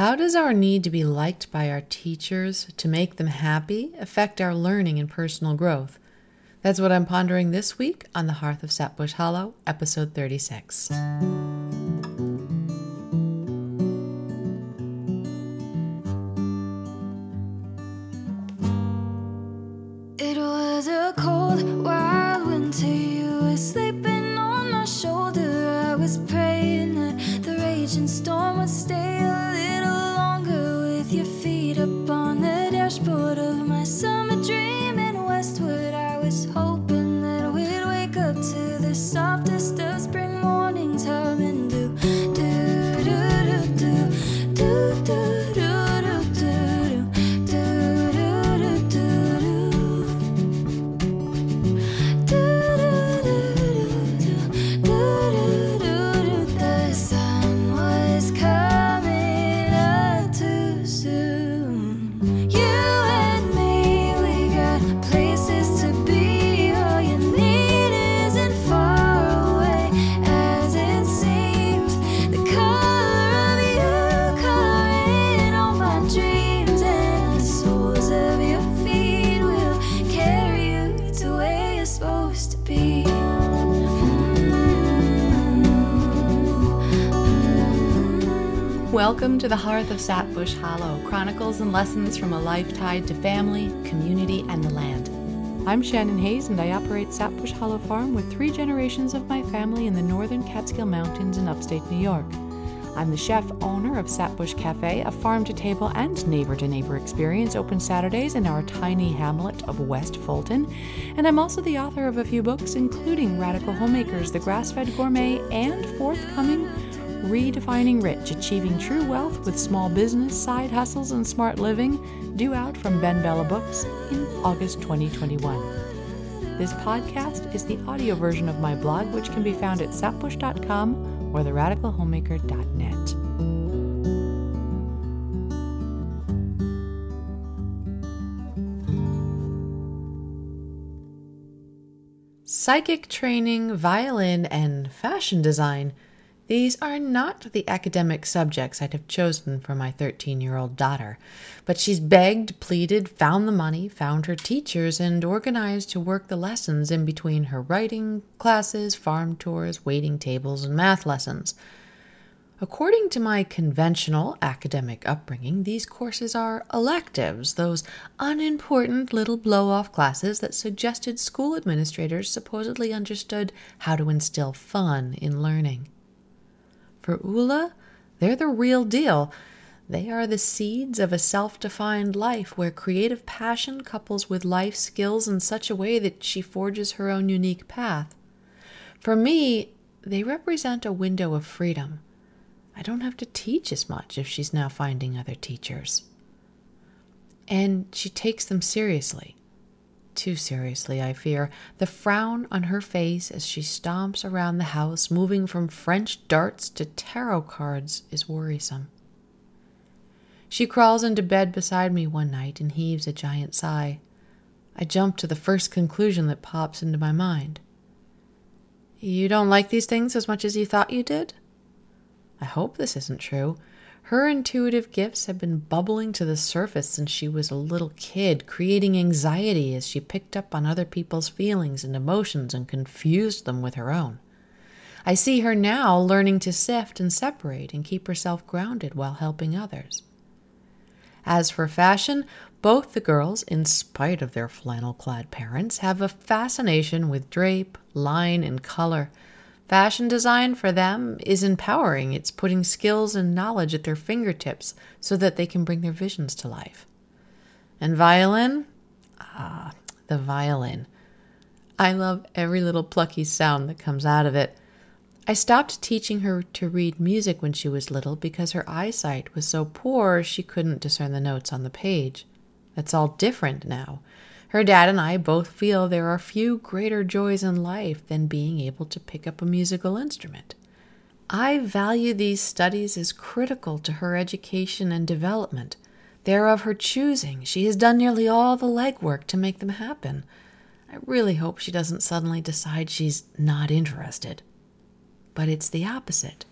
How does our need to be liked by our teachers to make them happy affect our learning and personal growth? That's what I'm pondering this week on the Hearth of Sapbush Hollow, episode 36. Welcome to the Hearth of Sapbush Hollow, chronicles and lessons from a life tied to family, community, and the land. I'm Shannon Hayes, and I operate Sapbush Hollow Farm with three generations of my family in the northern Catskill Mountains in upstate New York. I'm the chef owner of Sapbush Cafe, a farm to table and neighbor to neighbor experience open Saturdays in our tiny hamlet of West Fulton. And I'm also the author of a few books, including Radical Homemakers, The Grass Fed Gourmet, and forthcoming Redefining Rich Achieving True Wealth with Small Business, Side Hustles, and Smart Living, due out from BenBella Books in August 2021. This podcast is the audio version of my blog, which can be found at sapbush.com or theradicalhomemaker.net. Psychic training, violin, and fashion design these are not the academic subjects I'd have chosen for my 13 year old daughter, but she's begged, pleaded, found the money, found her teachers, and organized to work the lessons in between her writing classes, farm tours, waiting tables, and math lessons. According to my conventional academic upbringing, these courses are electives, those unimportant little blow off classes that suggested school administrators supposedly understood how to instill fun in learning. For Ula, they're the real deal. They are the seeds of a self defined life where creative passion couples with life skills in such a way that she forges her own unique path. For me, they represent a window of freedom. I don't have to teach as much if she's now finding other teachers. And she takes them seriously too seriously, I fear. The frown on her face as she stomps around the house, moving from French darts to tarot cards, is worrisome. She crawls into bed beside me one night and heaves a giant sigh. I jump to the first conclusion that pops into my mind. You don't like these things as much as you thought you did? I hope this isn't true. Her intuitive gifts have been bubbling to the surface since she was a little kid, creating anxiety as she picked up on other people's feelings and emotions and confused them with her own. I see her now learning to sift and separate and keep herself grounded while helping others. As for fashion, both the girls, in spite of their flannel clad parents, have a fascination with drape, line, and color Fashion design for them is empowering. It's putting skills and knowledge at their fingertips so that they can bring their visions to life. And violin? Ah, the violin. I love every little plucky sound that comes out of it. I stopped teaching her to read music when she was little because her eyesight was so poor she couldn't discern the notes on the page. That's all different now. Her dad and I both feel there are few greater joys in life than being able to pick up a musical instrument. I value these studies as critical to her education and development. They are of her choosing. She has done nearly all the legwork to make them happen. I really hope she doesn't suddenly decide she's not interested. But it's the opposite.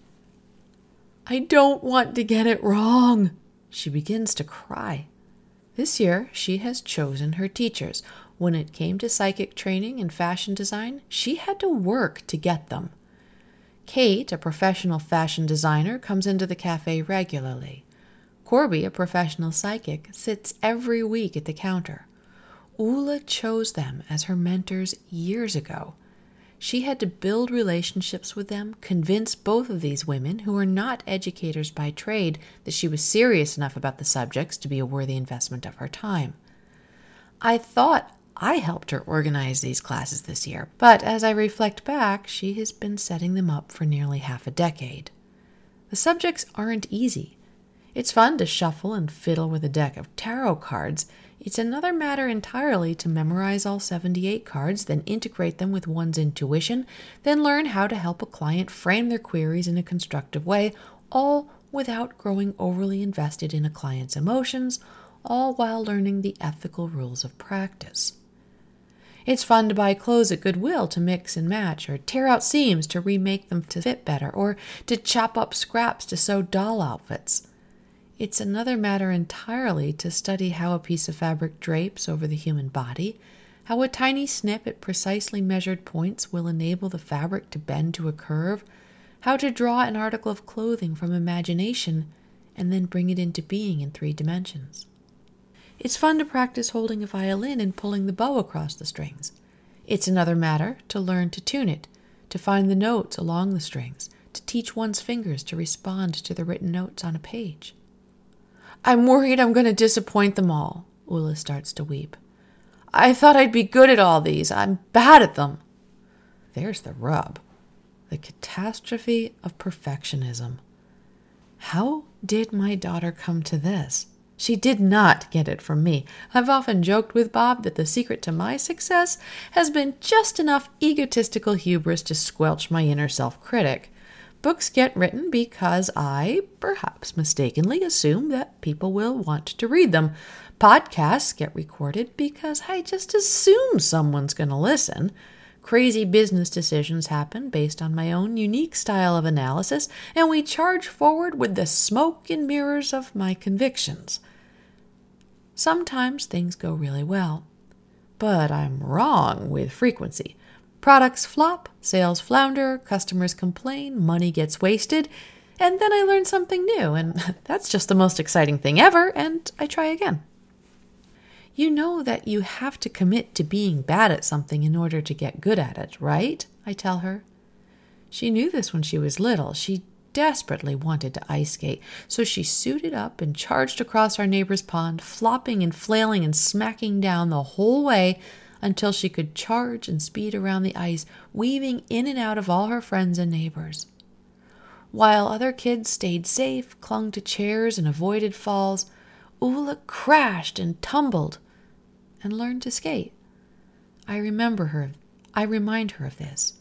I don't want to get it wrong. She begins to cry. This year, she has chosen her teachers. When it came to psychic training and fashion design, she had to work to get them. Kate, a professional fashion designer, comes into the cafe regularly. Corby, a professional psychic, sits every week at the counter. Ula chose them as her mentors years ago. She had to build relationships with them, convince both of these women, who were not educators by trade, that she was serious enough about the subjects to be a worthy investment of her time. I thought I helped her organize these classes this year, but as I reflect back, she has been setting them up for nearly half a decade. The subjects aren't easy. It's fun to shuffle and fiddle with a deck of tarot cards it's another matter entirely to memorize all 78 cards, then integrate them with one's intuition, then learn how to help a client frame their queries in a constructive way, all without growing overly invested in a client's emotions, all while learning the ethical rules of practice. It's fun to buy clothes at Goodwill to mix and match, or tear out seams to remake them to fit better, or to chop up scraps to sew doll outfits. It's another matter entirely to study how a piece of fabric drapes over the human body, how a tiny snip at precisely measured points will enable the fabric to bend to a curve, how to draw an article of clothing from imagination and then bring it into being in three dimensions. It's fun to practice holding a violin and pulling the bow across the strings. It's another matter to learn to tune it, to find the notes along the strings, to teach one's fingers to respond to the written notes on a page. I'm worried I'm going to disappoint them all. Ula starts to weep. I thought I'd be good at all these. I'm bad at them. There's the rub the catastrophe of perfectionism. How did my daughter come to this? She did not get it from me. I've often joked with Bob that the secret to my success has been just enough egotistical hubris to squelch my inner self critic. Books get written because I, perhaps mistakenly, assume that people will want to read them. Podcasts get recorded because I just assume someone's going to listen. Crazy business decisions happen based on my own unique style of analysis, and we charge forward with the smoke and mirrors of my convictions. Sometimes things go really well, but I'm wrong with frequency. Products flop, sales flounder, customers complain, money gets wasted, and then I learn something new, and that's just the most exciting thing ever, and I try again. You know that you have to commit to being bad at something in order to get good at it, right? I tell her. She knew this when she was little. She desperately wanted to ice skate, so she suited up and charged across our neighbor's pond, flopping and flailing and smacking down the whole way until she could charge and speed around the ice, weaving in and out of all her friends and neighbors. While other kids stayed safe, clung to chairs, and avoided falls, Ula crashed and tumbled and learned to skate. I remember her, I remind her of this.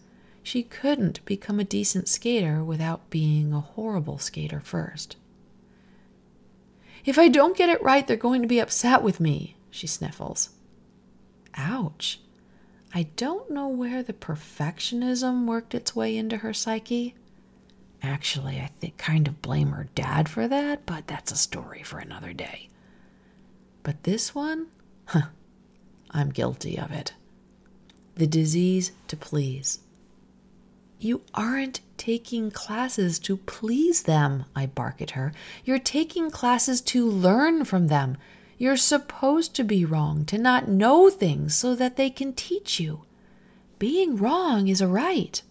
She couldn't become a decent skater without being a horrible skater first. If I don't get it right, they're going to be upset with me, she sniffles. Ouch. I don't know where the perfectionism worked its way into her psyche. Actually, I think kind of blame her dad for that, but that's a story for another day. But this one, huh, I'm guilty of it. The disease to please. You aren't taking classes to please them, I bark at her. You're taking classes to learn from them, you're supposed to be wrong, to not know things so that they can teach you. Being wrong is a right.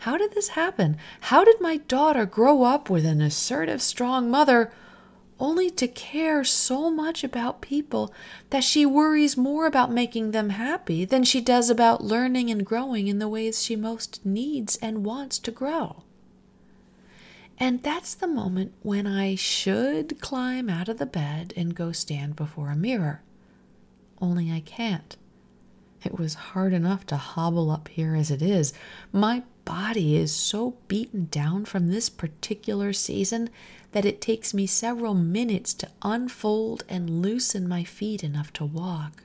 How did this happen? How did my daughter grow up with an assertive, strong mother only to care so much about people that she worries more about making them happy than she does about learning and growing in the ways she most needs and wants to grow? And that's the moment when I should climb out of the bed and go stand before a mirror. Only I can't. It was hard enough to hobble up here as it is. My body is so beaten down from this particular season that it takes me several minutes to unfold and loosen my feet enough to walk.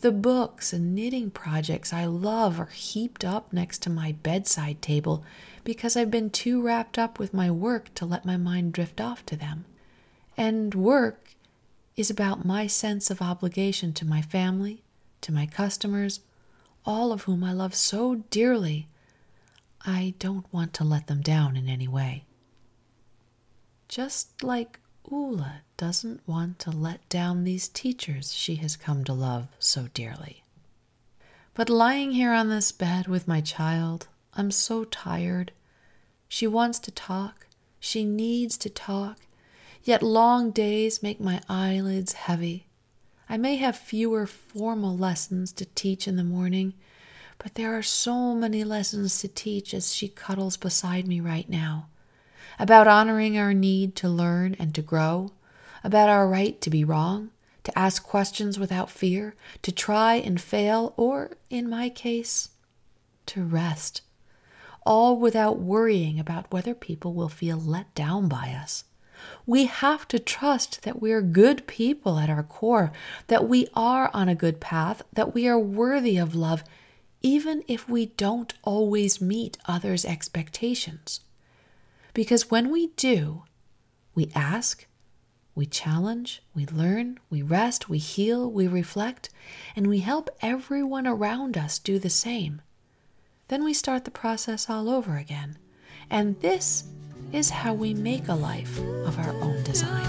The books and knitting projects I love are heaped up next to my bedside table because I've been too wrapped up with my work to let my mind drift off to them. And work is about my sense of obligation to my family, to my customers, all of whom I love so dearly. I don't want to let them down in any way. Just like Ula doesn't want to let down these teachers she has come to love so dearly. But lying here on this bed with my child, I'm so tired. She wants to talk, she needs to talk, yet long days make my eyelids heavy. I may have fewer formal lessons to teach in the morning, but there are so many lessons to teach as she cuddles beside me right now about honoring our need to learn and to grow, about our right to be wrong, to ask questions without fear, to try and fail, or, in my case, to rest, all without worrying about whether people will feel let down by us. We have to trust that we are good people at our core, that we are on a good path, that we are worthy of love, even if we don't always meet others' expectations. Because when we do, we ask, we challenge, we learn, we rest, we heal, we reflect, and we help everyone around us do the same. Then we start the process all over again. And this is how we make a life of our own design.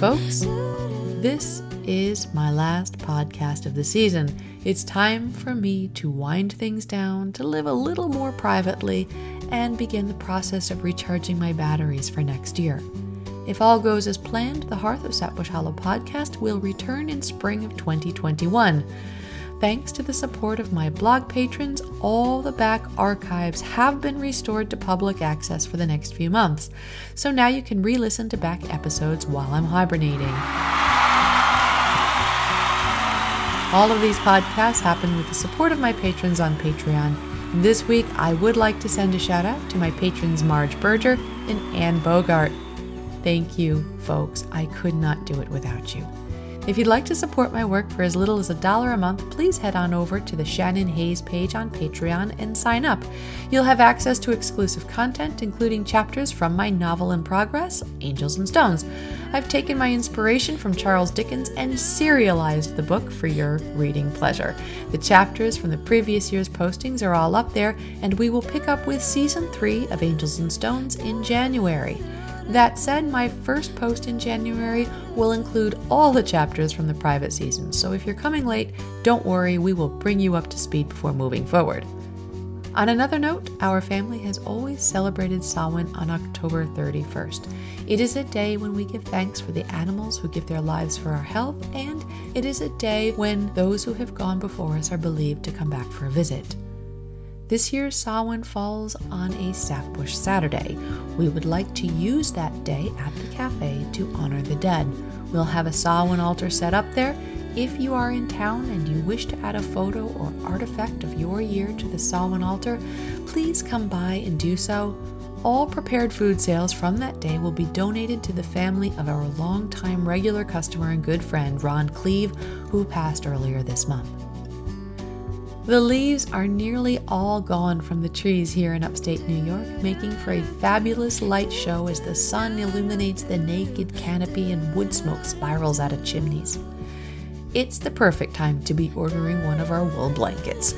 Folks, this is my last podcast of the season. It's time for me to wind things down, to live a little more privately, and begin the process of recharging my batteries for next year. If all goes as planned, the Hearth of Sapbush Hollow podcast will return in spring of 2021. Thanks to the support of my blog patrons, all the back archives have been restored to public access for the next few months. So now you can re listen to back episodes while I'm hibernating. All of these podcasts happen with the support of my patrons on Patreon. This week, I would like to send a shout out to my patrons Marge Berger and Anne Bogart. Thank you, folks. I could not do it without you. If you'd like to support my work for as little as a dollar a month, please head on over to the Shannon Hayes page on Patreon and sign up. You'll have access to exclusive content, including chapters from my novel in progress, Angels and Stones. I've taken my inspiration from Charles Dickens and serialized the book for your reading pleasure. The chapters from the previous year's postings are all up there, and we will pick up with season three of Angels and Stones in January. That said, my first post in January will include all the chapters from the private season, so if you're coming late, don't worry, we will bring you up to speed before moving forward. On another note, our family has always celebrated Samhain on October 31st. It is a day when we give thanks for the animals who give their lives for our health, and it is a day when those who have gone before us are believed to come back for a visit. This year, Samhain falls on a Sapbush Saturday. We would like to use that day at the cafe to honor the dead. We'll have a Samhain altar set up there. If you are in town and you wish to add a photo or artifact of your year to the Samhain altar, please come by and do so. All prepared food sales from that day will be donated to the family of our longtime regular customer and good friend, Ron Cleve, who passed earlier this month. The leaves are nearly all gone from the trees here in upstate New York, making for a fabulous light show as the sun illuminates the naked canopy and wood smoke spirals out of chimneys. It's the perfect time to be ordering one of our wool blankets.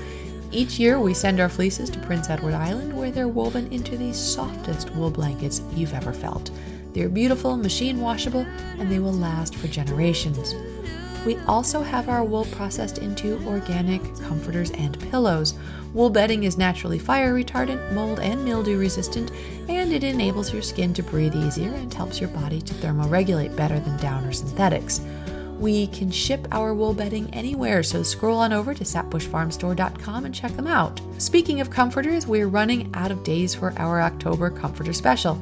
Each year, we send our fleeces to Prince Edward Island where they're woven into the softest wool blankets you've ever felt. They're beautiful, machine washable, and they will last for generations. We also have our wool processed into organic comforters and pillows. Wool bedding is naturally fire retardant, mold and mildew resistant, and it enables your skin to breathe easier and helps your body to thermoregulate better than down or synthetics. We can ship our wool bedding anywhere, so scroll on over to sapbushfarmstore.com and check them out. Speaking of comforters, we're running out of days for our October comforter special.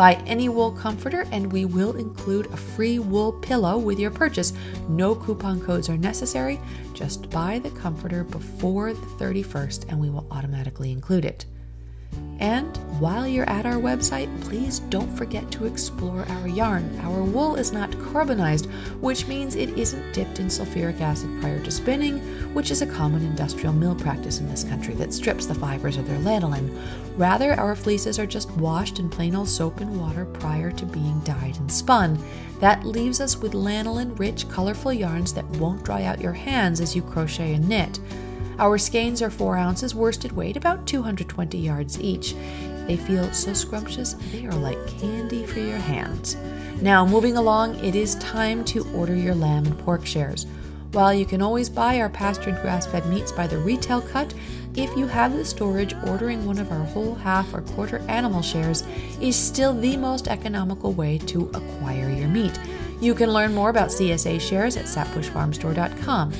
Buy any wool comforter and we will include a free wool pillow with your purchase. No coupon codes are necessary. Just buy the comforter before the 31st and we will automatically include it. And while you're at our website, please don't forget to explore our yarn. Our wool is not carbonized, which means it isn't dipped in sulfuric acid prior to spinning, which is a common industrial mill practice in this country that strips the fibers of their lanolin. Rather, our fleeces are just washed in plain old soap and water prior to being dyed and spun. That leaves us with lanolin rich, colorful yarns that won't dry out your hands as you crochet and knit. Our skeins are 4 ounces worsted weight, about 220 yards each. They feel so scrumptious, they are like candy for your hands. Now, moving along, it is time to order your lamb and pork shares. While you can always buy our pastured grass fed meats by the retail cut, if you have the storage, ordering one of our whole, half, or quarter animal shares is still the most economical way to acquire your meat. You can learn more about CSA shares at sapbushfarmstore.com.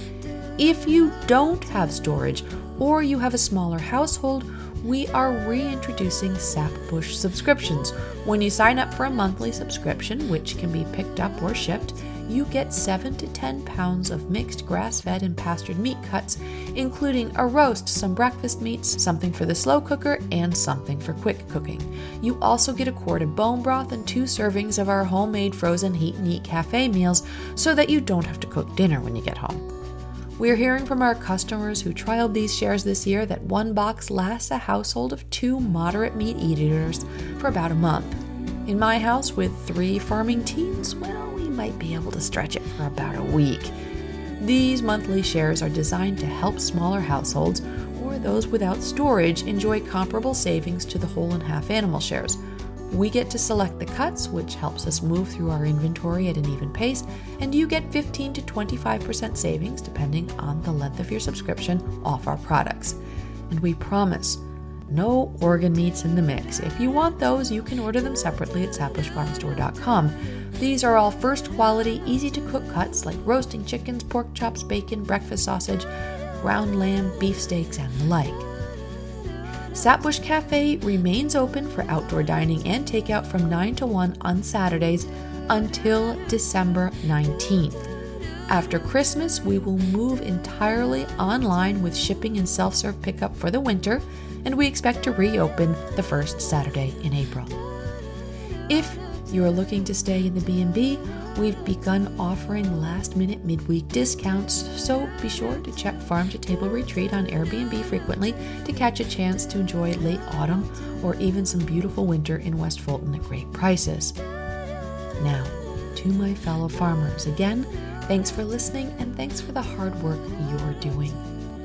If you don't have storage or you have a smaller household, we are reintroducing Sapbush subscriptions. When you sign up for a monthly subscription, which can be picked up or shipped, you get 7 to 10 pounds of mixed grass fed and pastured meat cuts, including a roast, some breakfast meats, something for the slow cooker, and something for quick cooking. You also get a quart of bone broth and two servings of our homemade frozen heat and eat cafe meals so that you don't have to cook dinner when you get home. We're hearing from our customers who trialed these shares this year that one box lasts a household of two moderate meat eaters for about a month. In my house, with three farming teens, well, we might be able to stretch it for about a week. These monthly shares are designed to help smaller households or those without storage enjoy comparable savings to the whole and half animal shares. We get to select the cuts, which helps us move through our inventory at an even pace, and you get 15 to 25% savings, depending on the length of your subscription, off our products. And we promise no organ meats in the mix. If you want those, you can order them separately at sapbushfarmstore.com. These are all first quality, easy to cook cuts like roasting chickens, pork chops, bacon, breakfast sausage, ground lamb, beef steaks, and the like. Sapbush Cafe remains open for outdoor dining and takeout from 9 to 1 on Saturdays until December 19th. After Christmas, we will move entirely online with shipping and self serve pickup for the winter, and we expect to reopen the first Saturday in April. If you are looking to stay in the B&B, we've begun offering last-minute midweek discounts, so be sure to check Farm to Table Retreat on Airbnb frequently to catch a chance to enjoy late autumn or even some beautiful winter in West Fulton at great prices. Now, to my fellow farmers, again, thanks for listening and thanks for the hard work you're doing.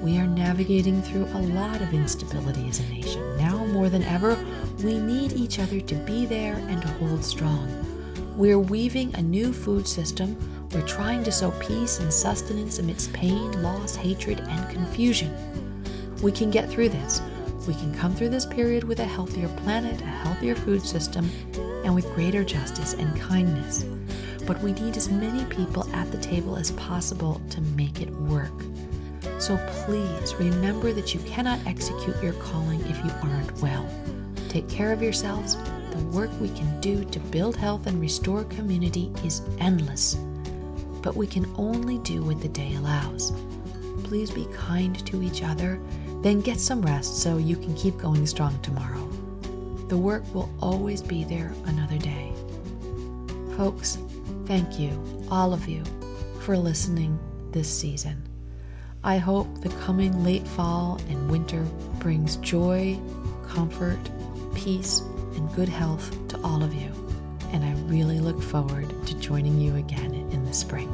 We are navigating through a lot of instability as a nation. Now more than ever, we need each other to be there and to hold strong. We're weaving a new food system. We're trying to sow peace and sustenance amidst pain, loss, hatred, and confusion. We can get through this. We can come through this period with a healthier planet, a healthier food system, and with greater justice and kindness. But we need as many people at the table as possible to make it work. So please remember that you cannot execute your calling if you aren't well. Take care of yourselves. The work we can do to build health and restore community is endless, but we can only do what the day allows. Please be kind to each other, then get some rest so you can keep going strong tomorrow. The work will always be there another day. Folks, thank you, all of you, for listening this season. I hope the coming late fall and winter brings joy, comfort, peace, and good health to all of you. And I really look forward to joining you again in the spring.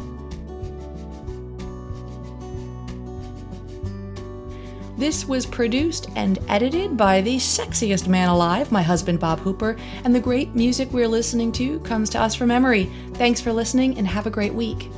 This was produced and edited by the sexiest man alive, my husband Bob Hooper, and the great music we're listening to comes to us from memory. Thanks for listening and have a great week.